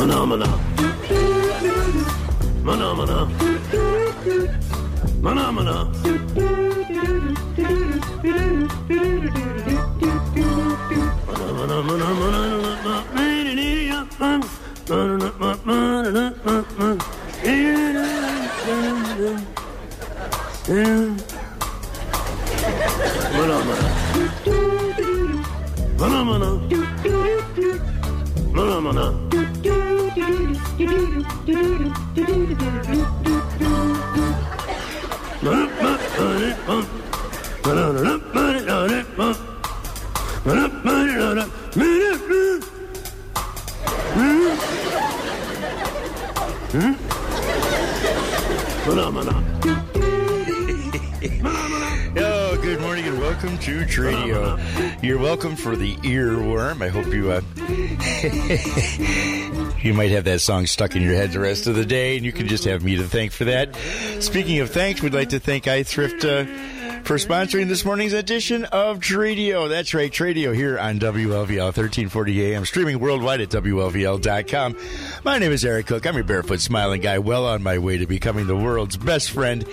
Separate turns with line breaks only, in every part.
Phenomena. Phenomena. Phenomena. Phenomena.
you might have that song stuck in your head the rest of the day, and you can just have me to thank for that. Speaking of thanks, we'd like to thank iThrift uh, for sponsoring this morning's edition of Tradio. That's right, Tradio here on WLVL 1340 AM, streaming worldwide at WLVL.com. My name is Eric Cook. I'm your barefoot smiling guy, well on my way to becoming the world's best friend.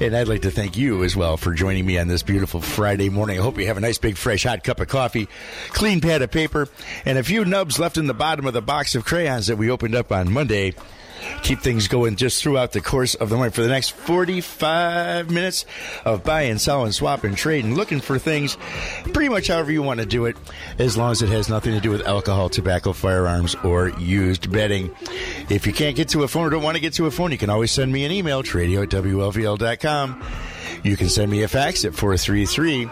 And I'd like to thank you as well for joining me on this beautiful Friday morning. I hope you have a nice big fresh hot cup of coffee, clean pad of paper, and a few nubs left in the bottom of the box of crayons that we opened up on Monday. Keep things going just throughout the course of the morning for the next 45 minutes of buying, selling, swapping, and looking for things pretty much however you want to do it, as long as it has nothing to do with alcohol, tobacco, firearms, or used bedding. If you can't get to a phone or don't want to get to a phone, you can always send me an email, tradio at WLVL.com. You can send me a fax at 433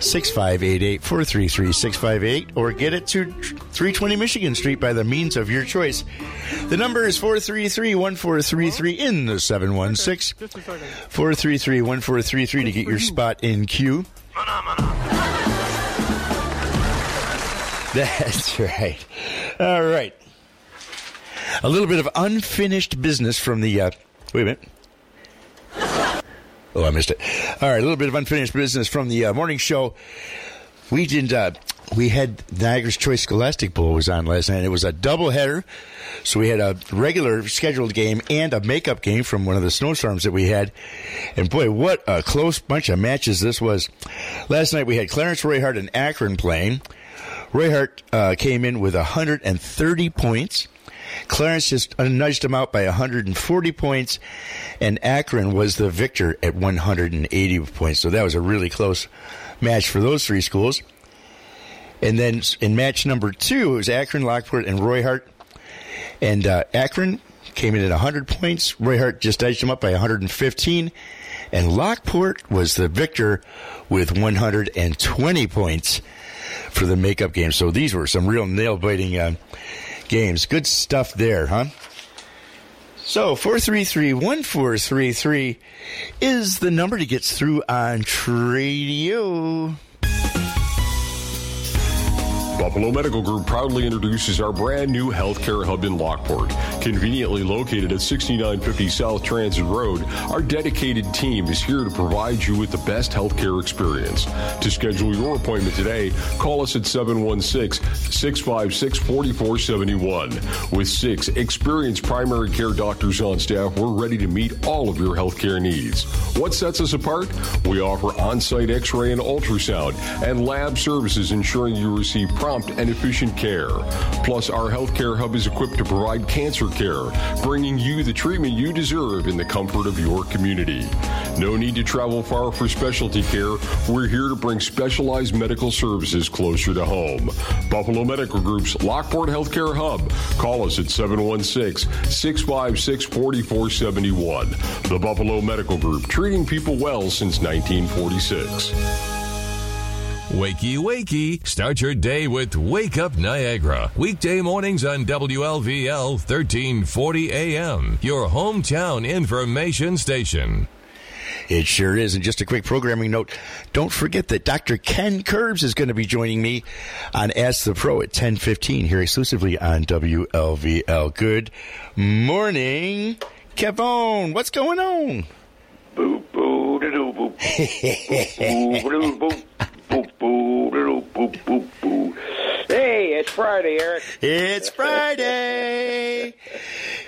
6588 433 658 or get it to 320 Michigan Street by the means of your choice. The number is 433 1433 in the 716. 433 1433 to get your spot in queue. That's right. All right. A little bit of unfinished business from the. Uh, wait a minute. Oh, I missed it. All right, a little bit of unfinished business from the uh, morning show. We did. Uh, we had Niagara's Choice Scholastic Bowl was on last night. It was a doubleheader, so we had a regular scheduled game and a makeup game from one of the snowstorms that we had. And boy, what a close bunch of matches this was. Last night we had Clarence Royhart and Akron playing. Royhart uh, came in with 130 points. Clarence just nudged him out by 140 points, and Akron was the victor at 180 points. So that was a really close match for those three schools. And then in match number two, it was Akron, Lockport, and Royhart. And uh, Akron came in at 100 points. Royhart just edged him up by 115. And Lockport was the victor with 120 points for the makeup game. So these were some real nail biting uh, games. Good stuff there, huh? So 433-1433 is the number to get through on Tradio.
Buffalo Medical Group proudly introduces our brand new healthcare hub in Lockport. Conveniently located at 6950 South Transit Road, our dedicated team is here to provide you with the best healthcare experience. To schedule your appointment today, call us at 716 656 4471. With six experienced primary care doctors on staff, we're ready to meet all of your healthcare needs. What sets us apart? We offer on site x ray and ultrasound and lab services ensuring you receive prompt and efficient care. Plus, our healthcare hub is equipped to provide cancer care, bringing you the treatment you deserve in the comfort of your community. No need to travel far for specialty care. We're here to bring specialized medical services closer to home. Buffalo Medical Group's Lockport Healthcare Hub. Call us at 716 656 4471. The Buffalo Medical Group, treating people well since 1946.
Wakey, wakey. Start your day with Wake Up Niagara. Weekday mornings on WLVL 1340 AM, your hometown information station.
It sure is. And just a quick programming note don't forget that Dr. Ken Curbs is going to be joining me on Ask the Pro at 1015 here exclusively on WLVL. Good morning, Kevon. What's going on?
boop boop boop boop boop boop boop boop boop boop boop. Hey, it's Friday, Eric.
It's Friday.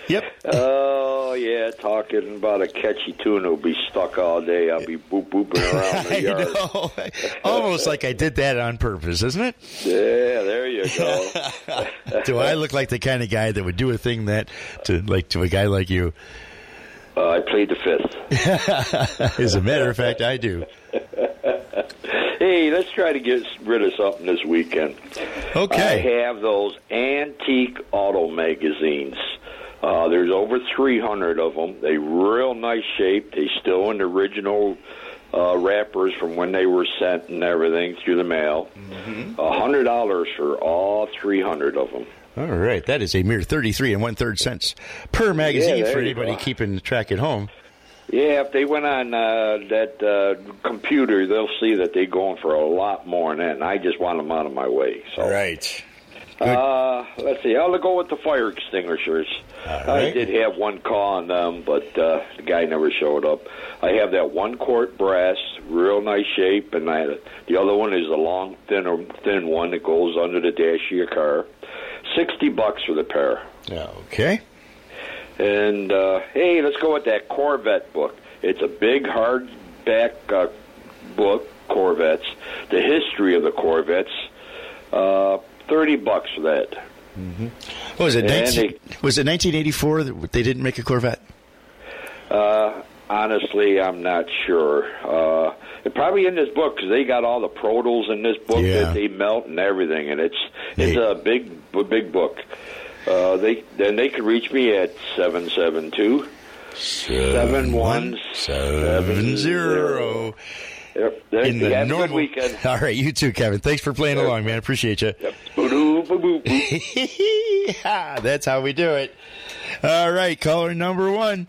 yep.
Oh yeah, talking about a catchy tune will be stuck all day. I'll be boop booping around the yard.
know. Almost like I did that on purpose, isn't it?
Yeah, there you go.
do I look like the kind of guy that would do a thing that to like to a guy like you?
Uh, I played the fifth.
As a matter of fact, I do.
Hey, let's try to get rid of something this weekend.
Okay.
I have those antique auto magazines. Uh, there's over 300 of them. They real nice shape. They still in the original uh, wrappers from when they were sent and everything through the mail. A hundred dollars for all 300 of them.
All right, that is a mere thirty-three and one-third cents per magazine
there
for anybody
go.
keeping track at home.
Yeah, if they went on uh, that uh, computer, they'll see that they're going for a lot more than that. And I just want them out of my way. So,
Right.
Uh, let's see. I'll go with the fire extinguishers. I did have one call on them, but uh, the guy never showed up. I have that one quart brass, real nice shape, and I, the other one is a long, thinner, thin one that goes under the dash of your car. Sixty bucks for the pair.
Okay.
And uh, hey, let's go with that Corvette book. It's a big hardback uh, book, Corvettes. The history of the Corvettes. Uh, Thirty bucks for that.
What was it? 19,
they-
was it 1984 that they didn't make a Corvette?
Uh, honestly, I'm not sure. Uh, it's probably in this book because they got all the protals in this book
Yeah.
that they melt and everything, and it's it's a big big book. Uh, they then they can reach me at seven seven two seven one
seven zero in the
Have a
normal
good weekend.
All right, you too, Kevin. Thanks for playing along, man. Appreciate you.
Yep. Boo-doo, boo-boo, boo.
That's how we do it. All right, caller number one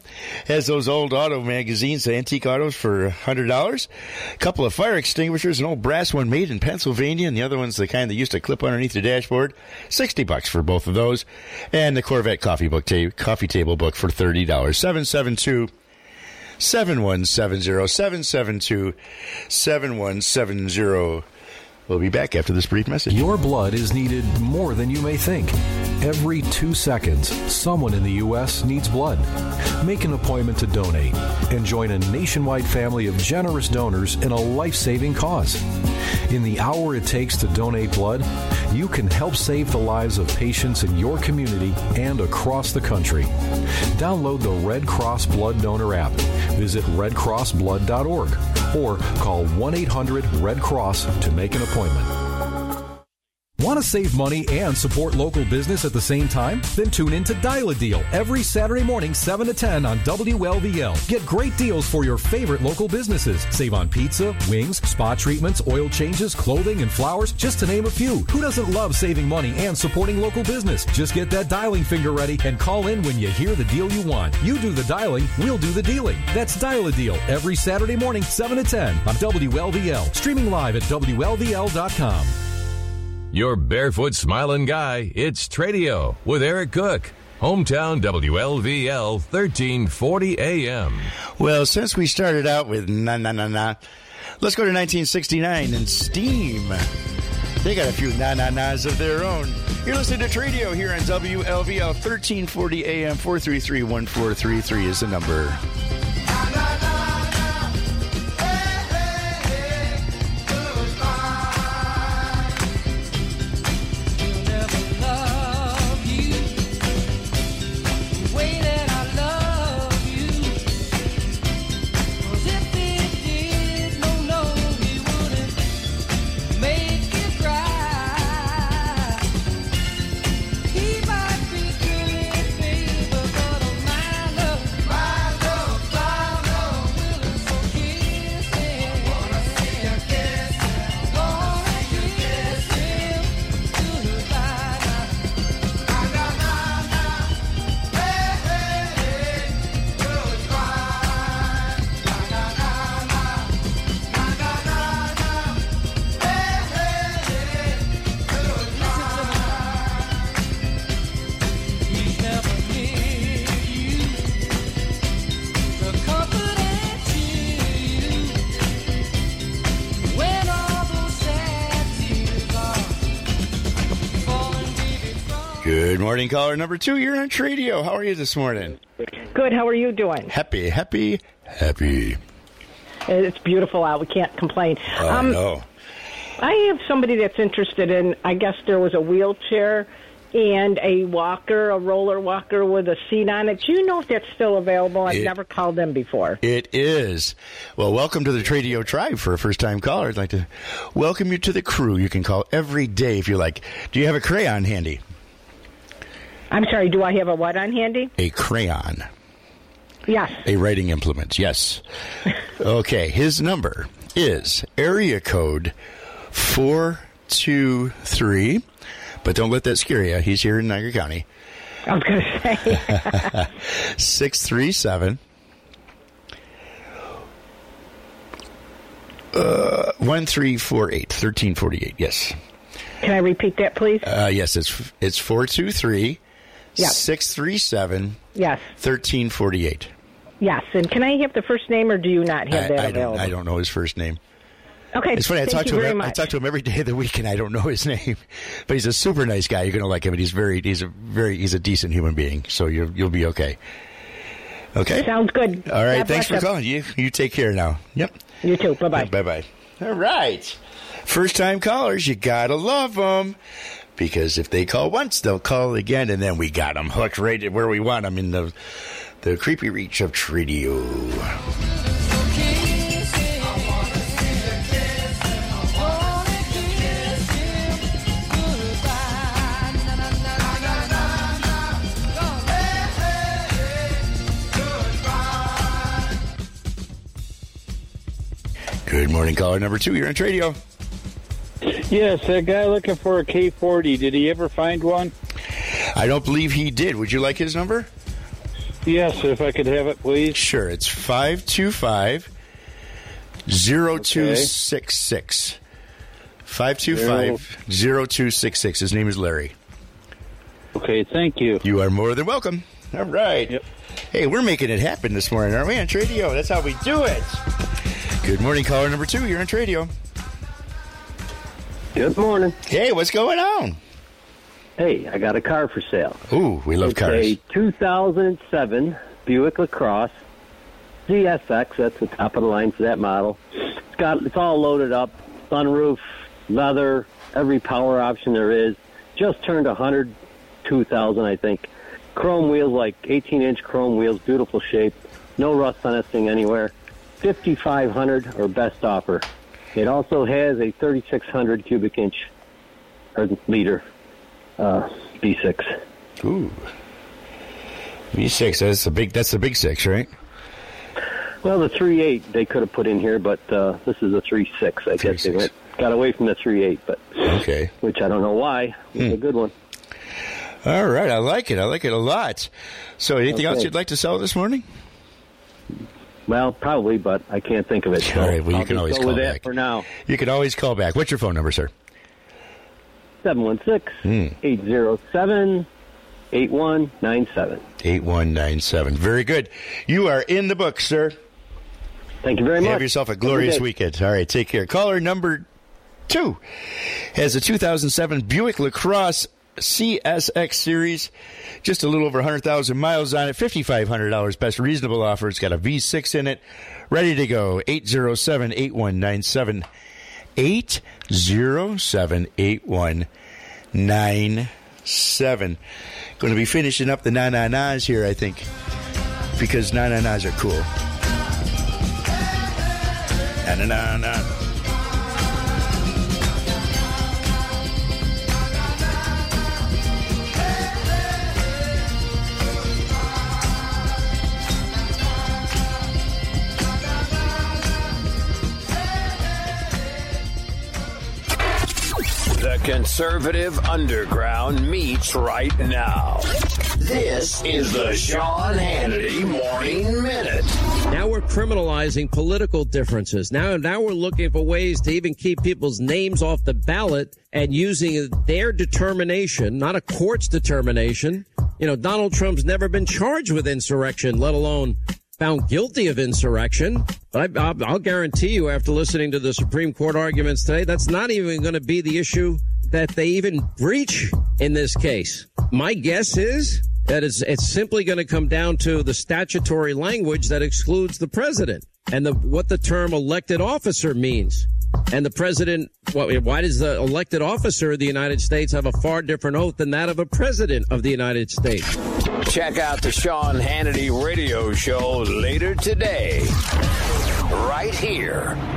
has those old auto magazines, antique autos for hundred dollars. A couple of fire extinguishers, an old brass one made in Pennsylvania, and the other one's the kind that used to clip underneath the dashboard. Sixty bucks for both of those, and the Corvette coffee book ta- coffee table book for thirty dollars. Seven seven two. 7170 772 7170. We'll be back after this brief message.
Your blood is needed more than you may think. Every two seconds, someone in the U.S. needs blood. Make an appointment to donate and join a nationwide family of generous donors in a life saving cause. In the hour it takes to donate blood, you can help save the lives of patients in your community and across the country. Download the Red Cross Blood Donor app, visit redcrossblood.org, or call 1 800 Red Cross to make an appointment. Want to save money and support local business at the same time? Then tune in to Dial a Deal every Saturday morning, 7 to 10 on WLVL. Get great deals for your favorite local businesses. Save on pizza, wings, spa treatments, oil changes, clothing, and flowers, just to name a few. Who doesn't love saving money and supporting local business? Just get that dialing finger ready and call in when you hear the deal you want. You do the dialing, we'll do the dealing. That's Dial a Deal every Saturday morning, 7 to 10 on WLVL. Streaming live at WLVL.com.
Your barefoot smiling guy, it's Tradio with Eric Cook. Hometown WLVL 1340 AM.
Well, since we started out with na na na na, let's go to 1969 and Steam. They got a few na na nas of their own. You're listening to Tradio here on WLVL 1340 AM 433 1433 is the number. Morning, caller number two. You're on Tradio. How are you this morning?
Good. How are you doing?
Happy, happy, happy.
It's beautiful out. We can't complain.
Oh, um, I know.
I have somebody that's interested in. I guess there was a wheelchair and a walker, a roller walker with a seat on it. Do you know if that's still available? I've
It-
never called them before.
It is. Well, welcome to the Tradio Tribe for a first time caller. I'd like to welcome you to the crew. You can call every day if you like. Do you have a crayon handy?
I'm sorry. Do I have a what on handy?
A crayon.
Yes.
A writing implement, yes. Okay, his number is area code 423. But don't let that scare you. He's here in Niagara County.
I was going to say.
637 uh, 1348 1348 yes
Can I repeat that, please?
uh, yes it's it's 423
Yeah.
637
yes.
1348
Yes. And can I have the first name, or do you not have
I,
that
I
available?
don't I don't know his first name
Okay.
it's funny I talk to him I talk to him every day of the week and I don't know his name but he's a super nice guy you're gonna like him and he's very he's a very he's a decent human being so you'll you'll be okay okay
Sounds good.
all right
God
thanks for
you.
calling you you take care now yep
You too. Bye bye.
Bye bye. All right. First time callers, you gotta love them. Because if they call once, they'll call again, and then we got them hooked right where we want them in the the creepy reach of Tradio. Good morning, caller number two. You're on Tradio.
Yes, that guy looking for a K40. Did he ever find one?
I don't believe he did. Would you like his number?
Yes, if I could have it, please.
Sure, it's 525 0266. 525 0266. His name is Larry.
Okay, thank you.
You are more than welcome. All right.
Yep.
Hey, we're making it happen this morning, aren't we? On Tradio. That's how we do it. Good morning, caller number two. You're on Tradio.
Good morning.
Hey, what's going on?
Hey, I got a car for sale.
Ooh, we love
it's
cars.
a 2007 Buick LaCrosse GSX. That's the top of the line for that model. It's got it's all loaded up, sunroof, leather, every power option there is. Just turned 102,000, I think. Chrome wheels, like 18 inch chrome wheels, beautiful shape. No rust on this thing anywhere. 5,500 or best offer. It also has a 3,600 cubic inch or liter uh, V6.
Ooh. V6, that's a big that's a big six, right?
Well, the 3.8 they could have put in here, but uh, this is a 3.6. I guess they went, got away from the 3.8, but
Okay.
which I don't know why. It's a good one.
All right, I like it. I like it a lot. So, anything else you'd like to sell this morning?
Well, probably, but I can't think of it. So
All right, well, you
I'll
can always
go
call
with
back.
that for now.
You can always call back. What's your phone number, sir?
716-807-8197.
8197. Very good. You are in the book, sir.
Thank you very much.
Have yourself a
Have a good
glorious weekend. All right, take care. Caller number two has a 2007 Buick LaCrosse CSX series, just a little over 100,000 miles on it, $5,500 best reasonable offer. It's got a V6 in it, ready to go. 807 8197. 807 8197. Going to be finishing up the na na na's here, I think, because na na na's are cool. Na na na na.
Conservative underground meets right now. This is the Sean Hannity Morning Minute.
Now we're criminalizing political differences. Now, now we're looking for ways to even keep people's names off the ballot and using their determination, not a court's determination. You know, Donald Trump's never been charged with insurrection, let alone found guilty of insurrection. But I, I'll, I'll guarantee you, after listening to the Supreme Court arguments today, that's not even going to be the issue that they even breach in this case. My guess is that it's, it's simply going to come down to the statutory language that excludes the president and the, what the term elected officer means. And the president, why, why does the elected officer of the United States have a far different oath than that of a president of the United States?
Check out the Sean Hannity radio show later today, right here.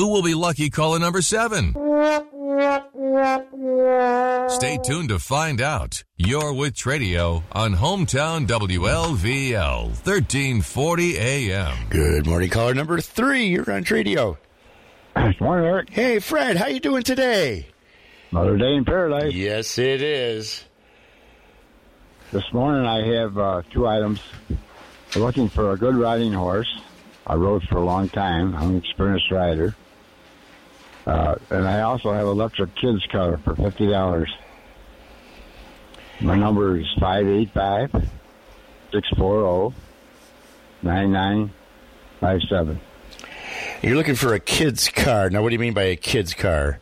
Who will be lucky caller number seven? Stay tuned to find out. You're with Tradio on Hometown WLVL, 1340 AM.
Good morning, caller number three. You're on Tradio.
Good morning, Eric.
Hey, Fred. How you doing today?
Another day in paradise.
Yes, it is.
This morning I have uh, two items. I'm looking for a good riding horse. I rode for a long time. I'm an experienced rider. Uh, and I also have electric kids car for fifty dollars. My number is five eight five six four zero nine nine five seven.
You're looking for a kid's car. Now, what do you mean by a kid's car?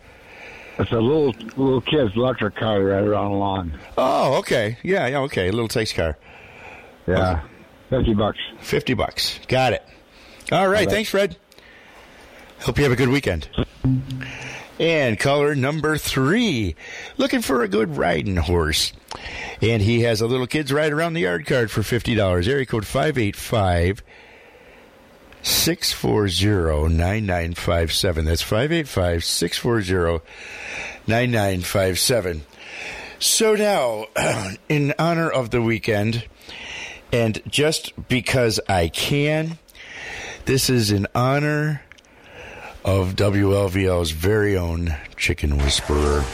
It's a little little kid's electric car right around the lawn.
Oh, okay. Yeah, yeah, okay. A little taste car.
Yeah, fifty bucks.
Fifty bucks. Got it. All right.
Okay.
Thanks, Fred. Hope you have a good weekend. And caller number three, looking for a good riding horse. And he has a little kid's ride around the yard card for $50. Area code 585 640 9957. That's 585 640 9957. So now, in honor of the weekend, and just because I can, this is in honor of WLVL's very own chicken whisperer.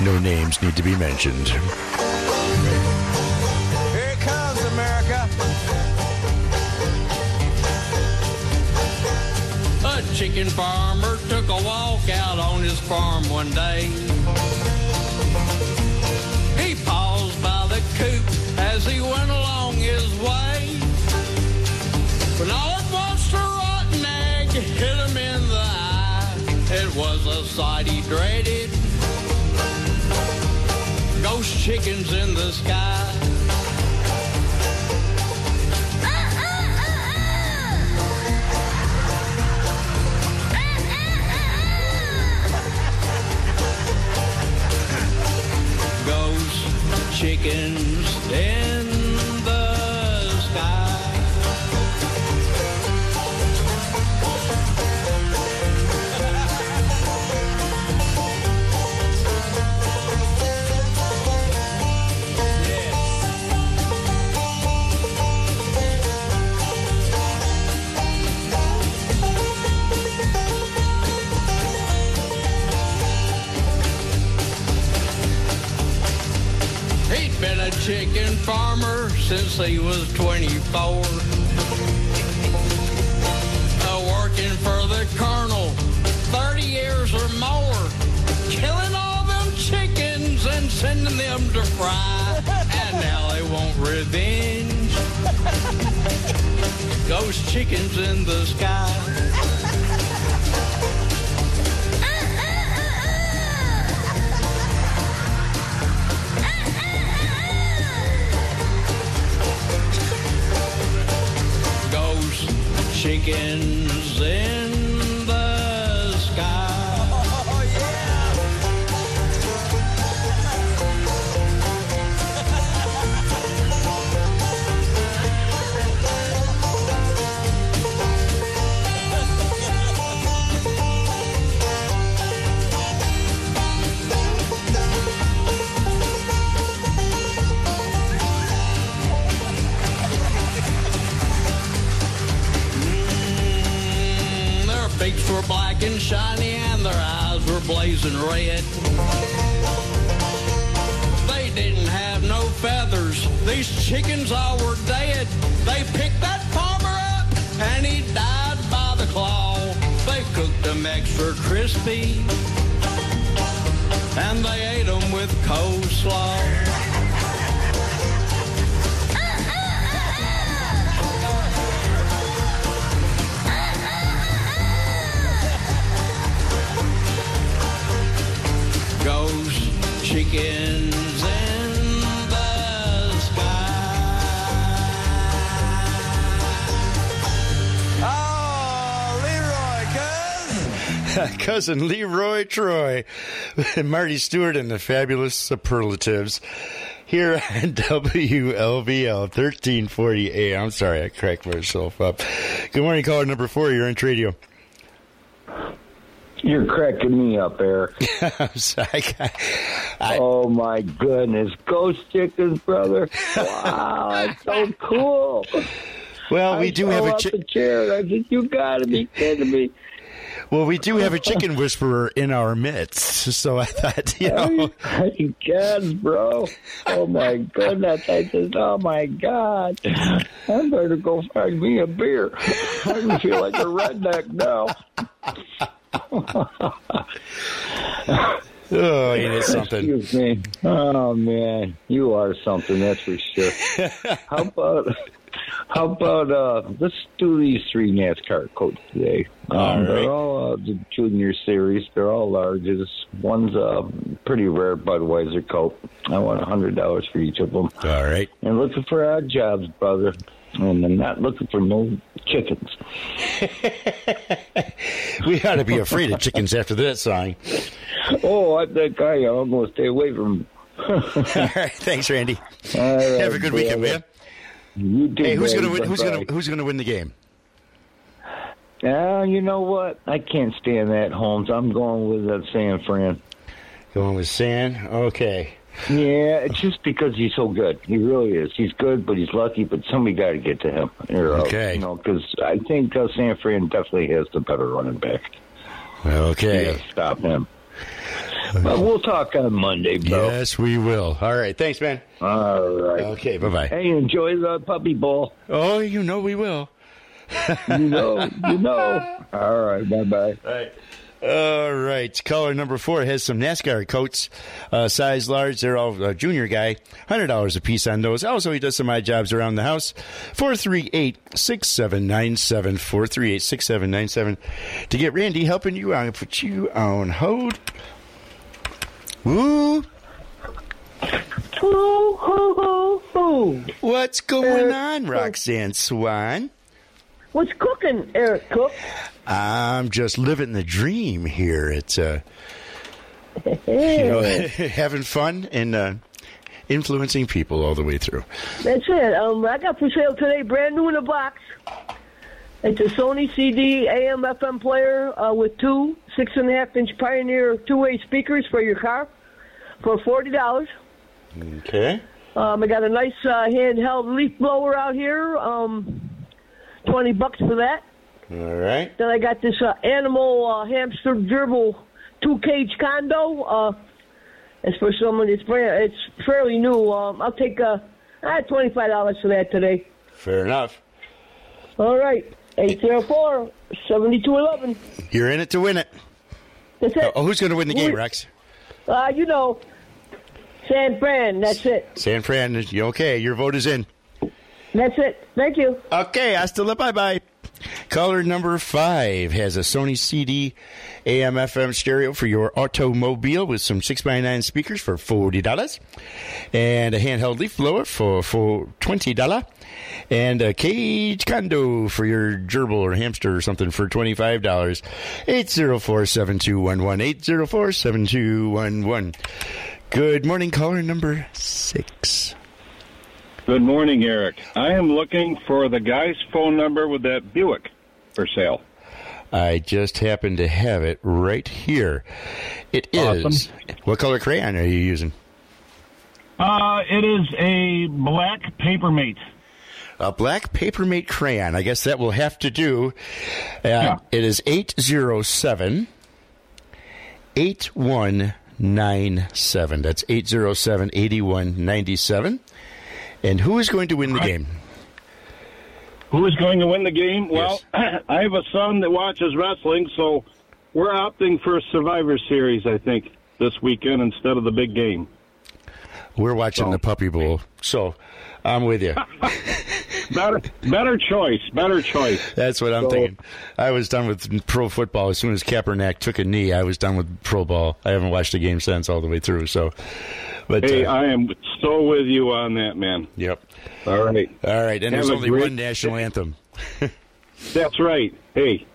No names need to be mentioned.
Here it comes America.
A chicken farmer took a walk out on his farm one day. It was a sight he dreaded. Ghost chickens in the sky. Ghost chickens in since he was 24. Uh, working for the colonel 30 years or more. Killing all them chickens and sending them to fry. And now they want revenge. Ghost chickens in the sky. Chickens black and shiny and their eyes were blazing red. They didn't have no feathers. These chickens all were dead. They picked that farmer up and he died by the claw. They cooked them extra crispy and they ate them with coleslaw.
Cousin Leroy Troy, and Marty Stuart, and the fabulous superlatives here on WLVL 1340 AM. I'm sorry, I cracked myself up. Good morning, caller number four. You're on Tradio.
You're cracking me up, Eric.
I'm sorry.
oh my goodness, ghost chickens, brother! Wow, that's so cool.
Well, we
I
do have a chi-
chair. I said, "You got to be kidding me!"
Well, we do have a chicken whisperer in our midst, so I thought, you know.
I guess, bro. Oh my goodness! I just, oh my god! I better go find me a beer. I feel like a redneck now.
Oh, ain't it something?
Excuse me. Oh man, you are something. That's for sure. how about how about uh let's do these three NASCAR coats today. Um,
All right.
They're all uh, the junior series. They're all larges. One's a pretty rare Budweiser coat. I want a hundred dollars for each of them.
All right.
And looking for odd jobs, brother. And I'm not looking for no chickens.
We ought to be afraid of chickens after that song.
Oh, I'm that guy. I'm gonna stay away from.
All right, thanks, Randy.
All right,
Have a good weekend, man.
You too,
Hey, who's gonna win? Who's gonna Who's gonna win the game?
Yeah, you know what? I can't stand that, Mahomes. I'm going with that San Fran.
Going with San? Okay.
Yeah, it's just because he's so good. He really is. He's good, but he's lucky. But somebody got to get to him. Or, uh,
Okay.
You know, because I think uh, San Fran definitely has the better running back.
Okay.
Stop him. But we'll talk on Monday, bro.
Yes, we will. All right. Thanks, man.
All right.
Okay. Bye bye.
Hey, enjoy the puppy bowl.
Oh, you know we will.
You know, you know. All right. Bye bye.
All right. All right. Caller number four has some NASCAR coats, uh, size large. They're all uh, junior guy. $100 a piece on those. Also, he does some odd jobs around the house. 438 6797. 438 6797. To get Randy helping you, I'm put you on hold. Woo. What's going on, Roxanne Swan?
What's cooking, Eric Cook?
I'm just living the dream here. It's uh, you know, having fun and uh, influencing people all the way through.
That's it. Um, I got for sale today, brand new in a box. It's a Sony CD AM FM player uh, with two six and a half inch Pioneer two way speakers for your car for forty dollars.
Okay.
Um, I got a nice uh, handheld leaf blower out here. Um, twenty bucks for that.
All right.
Then I got this uh, animal uh, hamster gerbil two cage condo. Uh, it's for someone. It's brand. It's fairly new. Um, I'll take uh, uh twenty five dollars for that today.
Fair enough.
All right, eight zero four seventy two eleven.
You're in it to win it.
That's it.
Oh, who's going to win the game, Rex?
Uh, you know, San Fran. That's it.
San Fran. you Okay, your vote is in.
That's it. Thank you.
Okay, hasta la bye bye. Caller number five has a Sony CD AM FM stereo for your automobile with some 6x9 speakers for $40 and a handheld leaf blower for, for $20 and a cage condo for your gerbil or hamster or something for $25. 804-7211, 804-7211. Good morning, caller number six.
Good morning, Eric. I am looking for the guy's phone number with that Buick for sale.
I just happen to have it right here. It is.
Awesome.
What color crayon are you using?
Uh, it is a black Papermate.
a black papermate crayon. I guess that will have to do. Uh, It is 807 8197. That's 807 8197. And who is going to win the game?
Who is going to win the game? Well, I have a son that watches wrestling, so we're opting for a Survivor Series, I think, this weekend instead of the big game.
We're watching the Puppy Bowl. So I'm with you.
better, better choice. Better choice.
That's what I'm
So-
thinking. I was done with pro football as soon as Kaepernick took a knee. I was done with pro ball. I haven't watched a game since all the way through. So, but
hey,
uh,
I am so with you on that, man.
Yep.
All right.
All right, and
Have
there's only
great
one national anthem.
That's right. Hey,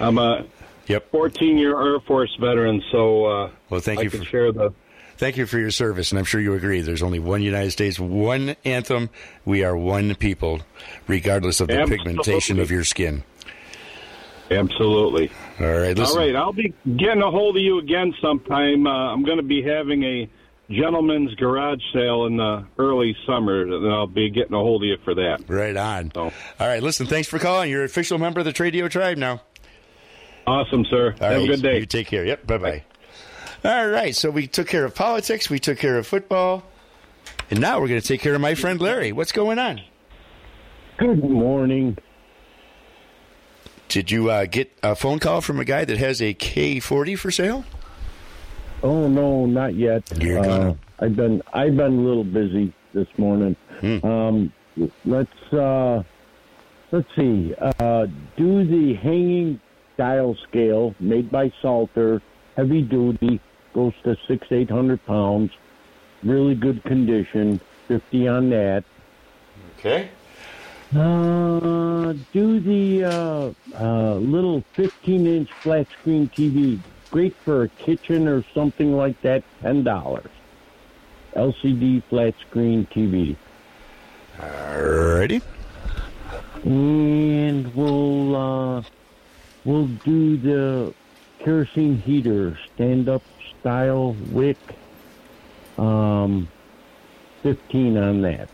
I'm a
yep
14 year Air Force veteran, so uh,
well, thank
I
you for
share the.
Thank you for your service, and I'm sure you agree. There's only one United States, one anthem. We are one people, regardless of the
Absolutely.
pigmentation of your skin.
Absolutely.
All right. Listen.
All right, I'll be getting a hold of you again sometime. Uh, I'm going to be having a gentleman's garage sale in the early summer, and I'll be getting a hold of you for that.
Right on. All right. Listen. Thanks for calling. You're an official member of the Tradio tribe now.
Awesome, sir.
All
Have a good day.
You take care. Yep. Bye bye. All right. So we took care of politics. We took care of football. And now we're going to take care of my friend Larry. What's going on?
Good morning.
Did you uh, get a phone call from a guy that has a K40 for sale?
Oh no, not yet.
You're
Uh,
gonna-
I've been I've been a little busy this morning.
Hmm.
Um, let's uh, let's see. Uh, do the hanging dial scale made by Salter, heavy duty, goes to six eight hundred pounds. Really good condition. Fifty on that.
Okay.
Uh, do the uh, uh, little 15 inch flat screen TV. Great for a kitchen or something like that. $10. LCD flat screen TV.
Alrighty.
And we'll, uh, we'll do the kerosene heater, stand up style wick. Um, 15 on that.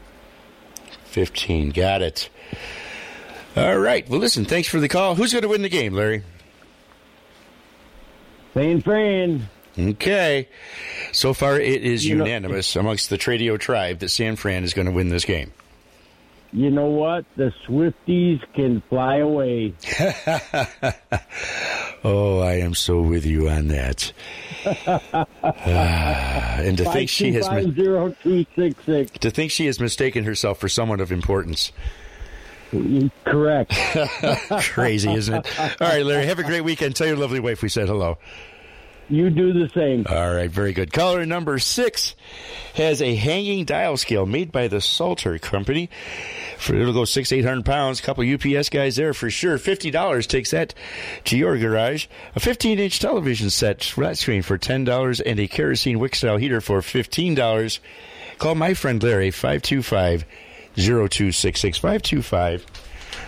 15. Got it. All right. Well, listen, thanks for the call. Who's going to win the game, Larry?
San Fran.
Okay. So far, it is
You know-
unanimous amongst the Tradio tribe that San Fran is going to win this game.
You know what? The Swifties can fly away.
Oh, I am so with you on that. Ah, and to think she has mi-
5250266.
to think she has mistaken herself for someone of importance.
Correct.
Crazy, isn't it? All right, Larry. Have a great weekend. Tell your lovely wife we said hello.
You do the same.
All right, very good. Caller number six has a hanging dial scale made by the Salter Company. For it'll go six eight hundred pounds. Couple UPS guys there for sure. Fifty dollars takes that to your garage. A fifteen inch television set flat screen for ten dollars and a kerosene wick style heater for fifteen dollars. Call my friend Larry 525 0266 525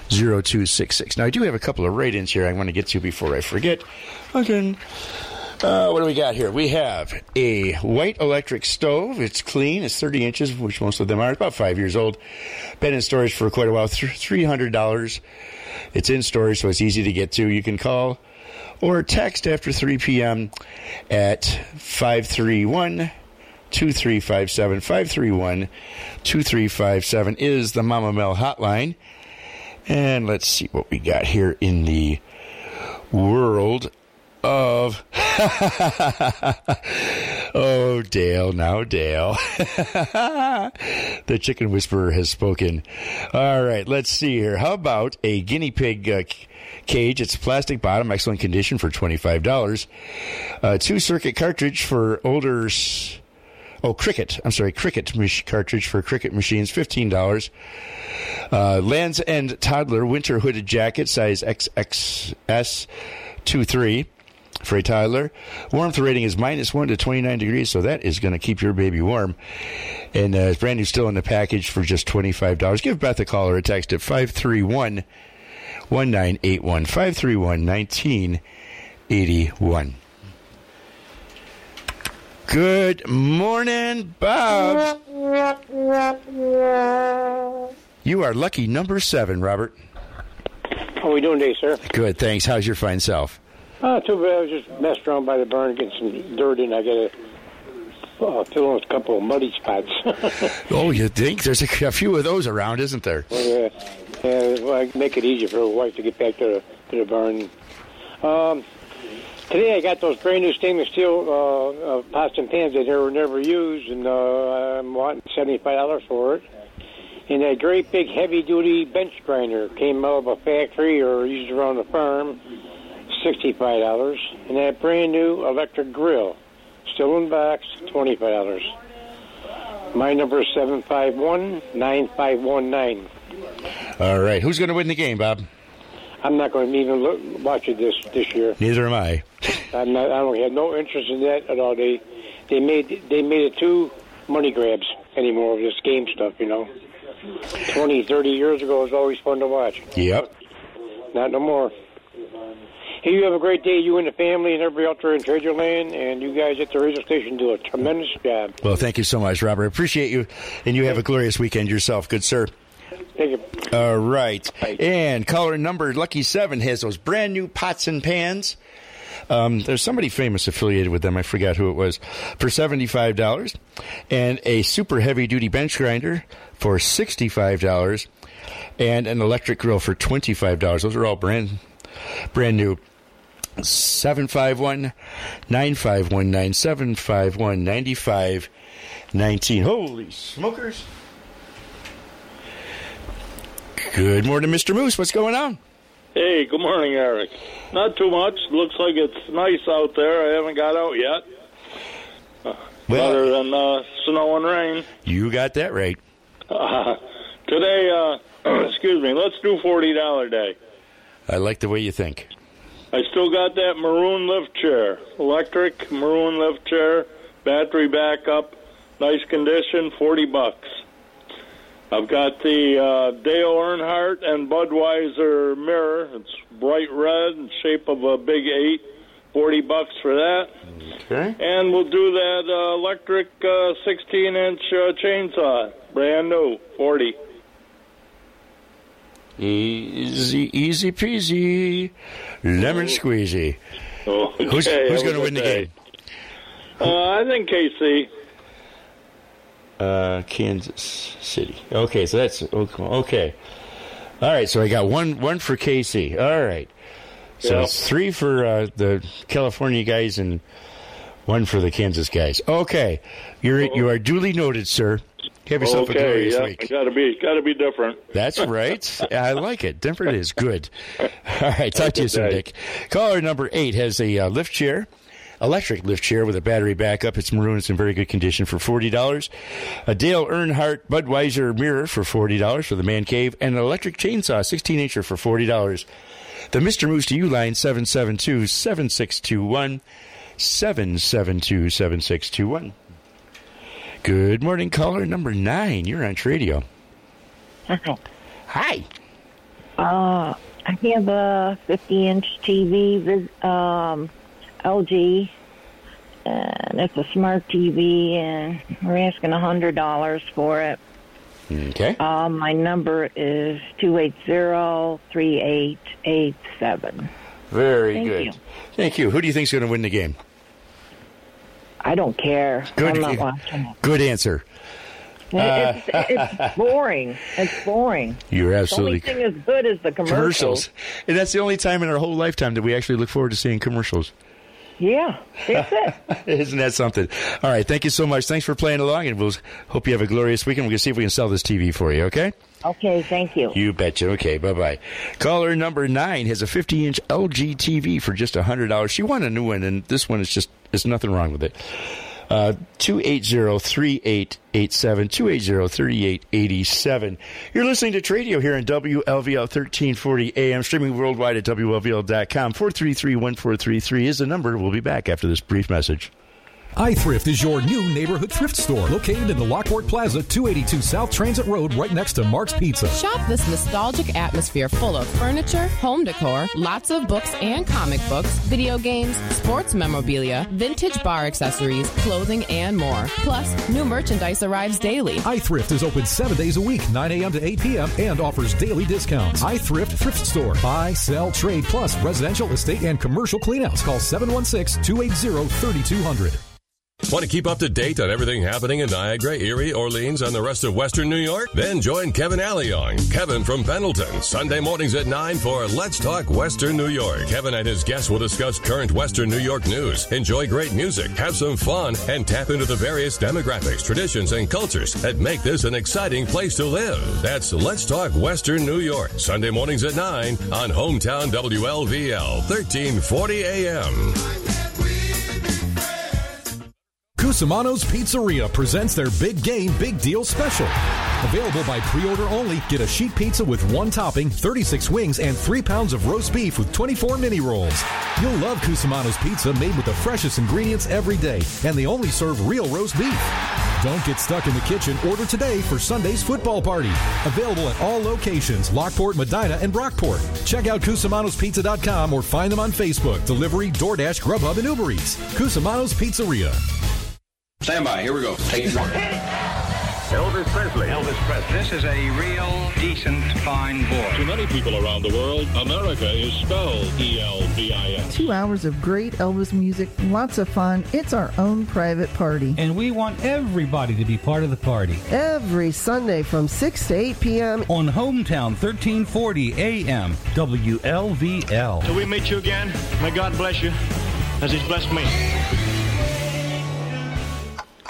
0266. Now, I do have a couple of write ins here I want to get to before I forget. Again. Uh, what do we got here? We have a white electric stove. It's clean. It's 30 inches, which most of them are. It's about five years old. Been in storage for quite a while. $300. It's in storage, so it's easy to get to. You can call or text after 3 p.m. at 531 2357. 531 2357 is the Mama Mel hotline. And let's see what we got here in the world of. oh, Dale, now Dale. the chicken whisperer has spoken. All right, let's see here. How about a guinea pig uh, cage? It's plastic bottom, excellent condition for $25. Uh, two circuit cartridge for older. S- Oh, Cricut. I'm sorry, Cricut cartridge for Cricut machines, fifteen dollars. Uh, Lands End toddler winter hooded jacket, size XXS, two three for a toddler. Warmth rating is minus one to twenty nine degrees, so that is going to keep your baby warm. And uh, it's brand new, still in the package for just twenty five dollars. Give Beth a call or a text at five three one one nine eight one five three one nineteen eighty one. Good morning, Bob. You are lucky number seven, Robert.
How are we doing today, sir?
Good, thanks. How's your fine self?
Uh, too bad. I was just messing around by the barn, getting some dirt in. I got to uh, fill in with a couple of muddy spots.
Oh, you think there's a, a few of those around, isn't there?
yeah, yeah, well, I make it easier for the wife to get back to the, to the barn. Um, today I got those brand new stainless steel uh, uh, pots and pans that were never used, and uh, I'm wanting seventy five dollars for it. And that great big heavy duty bench grinder came out of a factory or used around the farm, sixty five dollars. And that brand new electric grill, still in box, twenty five dollars. My number is seven five one nine five one nine.
All right. Who's going to win the game, Bob?
I'm not going to even look, watch it this this year.
Neither am I.
I'm not. I don't have no interest in that at all. They they made they made it too money grabs anymore of this game stuff. You know, twenty, thirty years ago it was always fun to watch.
Yep.
Not no more. Hey, you have a great day, you and the family and everybody out there in Your Land, and you guys at the radio station do a tremendous job.
Well, thank you so much, Robert. Appreciate you, and you have a glorious weekend yourself. Good sir. All right. And caller number Lucky Seven has those brand new pots and pans. Um, there's somebody famous affiliated with them. I forgot who it was. For seventy-five dollars, and a super heavy-duty bench grinder for sixty-five dollars, and an electric grill for twenty-five dollars. Those are all brand brand new. 751 9519 751 9519. Holy smokers. Good morning, Mr. Moose. What's going on?
Hey, good morning, Eric. Not too much. Looks like it's nice out there. I haven't got out yet. Uh,
Well-
other than uh, snow and rain.
You got that right.
Uh, today, uh, excuse me, let's do $40 day.
I like the way you think.
I still got that maroon lift chair, electric maroon lift chair, battery backup, nice condition, 40 bucks. I've got the uh, Dale Earnhardt and Budweiser mirror. It's bright red in shape of a big eight. 40 bucks for that.
Okay.
And we'll do that uh, electric uh, 16 inch uh, chainsaw, brand new, 40.
Easy, easy peasy, lemon squeezy.
Okay,
Who's, who's going to win the game?
Uh, I think KC.
Uh, Kansas City. Okay, so that's okay. All right, so I got one one for Casey. All right, so
Yeah.
it's three for uh, the California guys and one for the Kansas guys. Okay, you're you are duly noted, sir. Have yourself
okay,
a glorious
yeah,
week.
Got to be, got to be different.
That's right. I like it. Different is good. All right. Talk to you soon, Dick. Caller number eight has a uh, lift chair, electric lift chair with a battery backup. It's maroon. It's in very good condition for forty dollars. A Dale Earnhardt Budweiser mirror for forty dollars for the man cave, and an electric chainsaw, sixteen incher for forty dollars. The Mister Moose to you line 772 7621 7727621 Good morning, caller number nine. You're on Tradio. Hi.
Uh, I have a 50 inch TV, um, LG, and it's a smart TV, and we're asking a $100 for it.
Okay.
Um, my number is 280-3887.
Very
Thank
good.
you.
Thank you. Who do you think's going to win the game?
I don't care.
Good.
I'm not watching it.
Good answer. Uh,
It's, it's boring. It's boring.
You're absolutely
The only thing as good as the commercials.
commercials, and that's the only time in our whole lifetime that we actually look forward to seeing commercials.
Yeah, that's it.
Isn't that something? All right. Thank you so much. Thanks for playing along, and we'll hope you have a glorious weekend. We're going to see if we can sell this TV for you. Okay.
Okay, thank you.
You betcha. Okay, bye bye. Caller number nine has a 50 inch LG TV for just $100. She won a new one, and this one is just, there's nothing wrong with it. Uh, 280-3887, 280-3887. You're listening to Tradio here on WLVL 1340 AM, streaming worldwide at WLVL.com. 433-1433 is the number. We'll be back after this brief message.
iThrift is your new neighborhood thrift store located in the Lockport Plaza, 282 South Transit Road, right next to Mark's Pizza.
Shop this nostalgic atmosphere full of furniture, home decor, lots of books and comic books, video games, sports memorabilia, vintage bar accessories, clothing, and more. Plus, new merchandise arrives daily.
iThrift is open seven days a week, 9 a.m. to 8 p.m., and offers daily discounts. iThrift Thrift Store. Buy, sell, trade, plus residential, estate, and commercial cleanouts. Call 716 280 3200.
Want to keep up to date on everything happening in Niagara, Erie, Orleans, and the rest of Western New York? Then join Kevin Alliong, Kevin from Pendleton, Sunday mornings at 9 for Let's Talk Western New York. Kevin and his guests will discuss current Western New York news, enjoy great music, have some fun, and tap into the various demographics, traditions, and cultures that make this an exciting place to live. That's Let's Talk Western New York, Sunday mornings at 9 on Hometown WLVL, 1340 AM.
Cusimano's Pizzeria presents their Big Game Big Deal Special. Available by pre-order only, get a sheet pizza with one topping, 36 wings, and 3 pounds of roast beef with 24 mini rolls. You'll love Cusimano's Pizza made with the freshest ingredients every day, and they only serve real roast beef. Don't get stuck in the kitchen. Order today for Sunday's football party. Available at all locations, Lockport, Medina, and Brockport. Check out Cusimano'sPizza.com or find them on Facebook, delivery, DoorDash, Grubhub, and Uber Eats. Cusimano's Pizzeria.
Stand by. Here we go. Take it.
Elvis Presley. Elvis Presley. This is a real, decent, fine boy.
To many people around the world, America is spelled E-L-V-I-S.
Two hours of great Elvis music, lots of fun. It's our own private party.
And we want everybody to be part of the party.
Every Sunday from 6 to 8 p.m.
On Hometown 1340 AM, WLVL.
Till we meet you again, may God bless you as He's blessed me.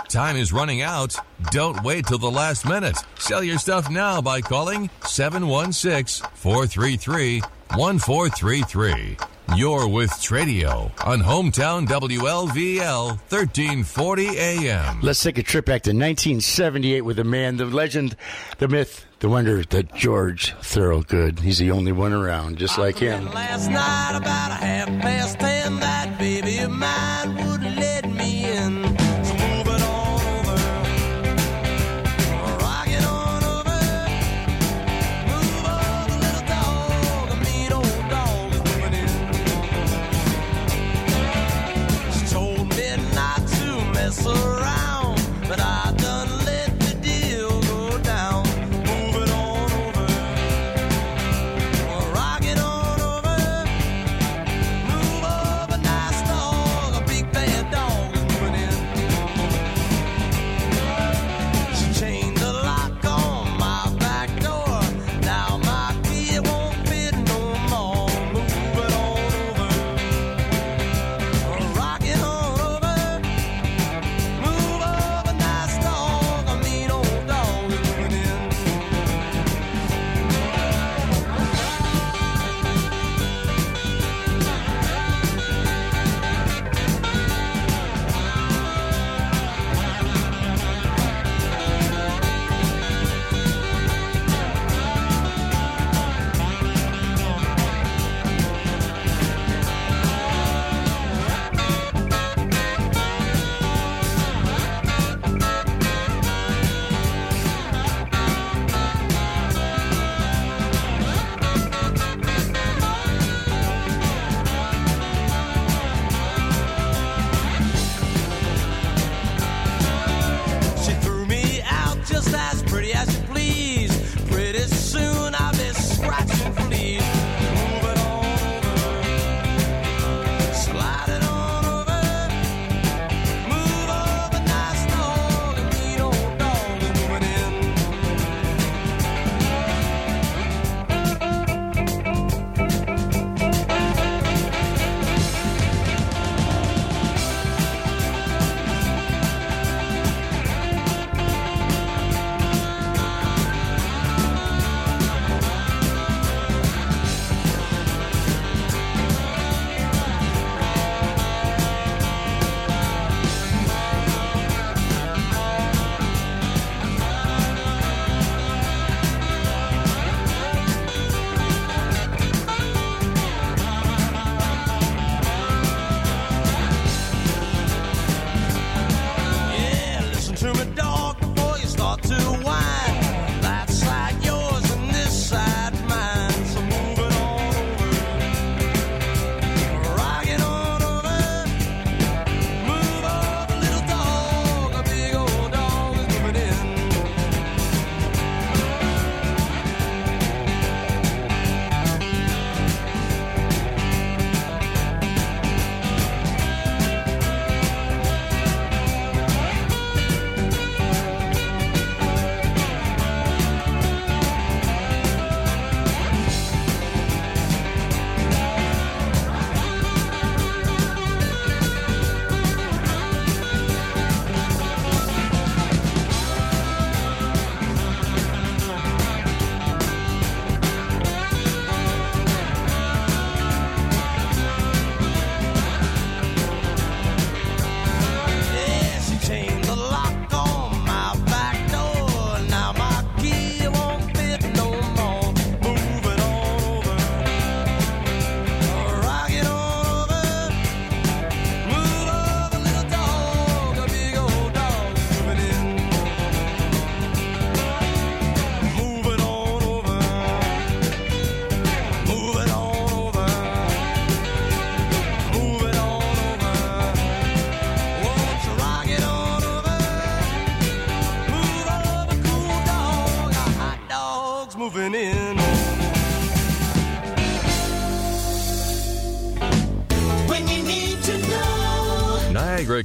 Time is running out. Don't wait till the last minute. Sell your stuff now by calling 716 433 1433. You're with Tradio on Hometown WLVL 1340 AM.
Let's take a trip back to 1978 with the man, the legend, the myth, the wonder, the George Thorogood. He's the only one around, just like him.
Last night about a half past ten, that baby of mine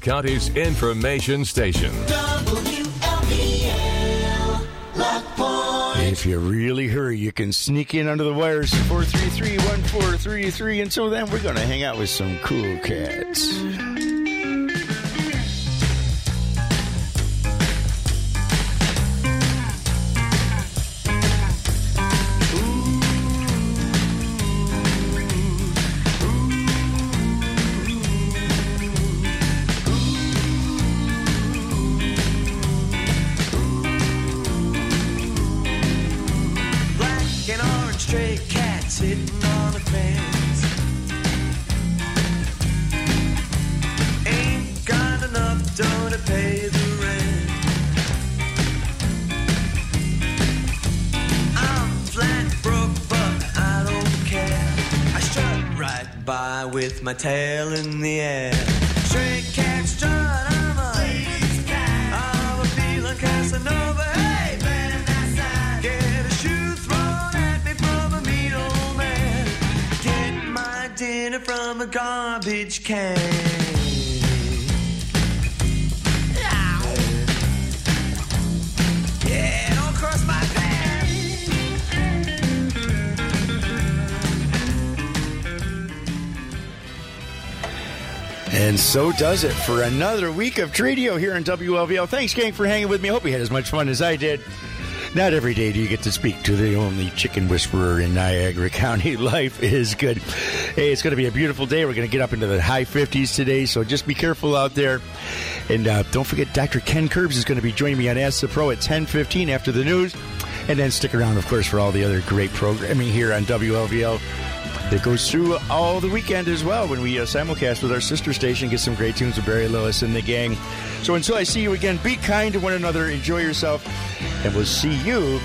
County's information station.
WLVL. Lock Point.
If you really hurry, you can sneak in under the wires 433 1433. Until then, we're going to hang out with some cool cats.
With my tail in the air. Stray cat strut, I'm a I'm a feeling Casanova. Hey, Get a shoe thrown at me from a mean old man. Get my dinner from a garbage can.
And so does it for another week of Tradio here on WLVL. Thanks, gang, for hanging with me. I hope you had as much fun as I did. Not every day do you get to speak to the only chicken whisperer in Niagara County. Life is good. Hey, it's going to be a beautiful day. We're going to get up into the high 50s today, so just be careful out there. And uh, don't forget, Dr. Ken Curbs is going to be joining me on Ask the Pro at 10:15 after the news. And then stick around, of course, for all the other great programming here on WLVL that goes through all the weekend as well when we uh, simulcast with our sister station, get some great tunes with Barry Lewis and the gang. So until I see you again, be kind to one another, enjoy yourself, and we'll see you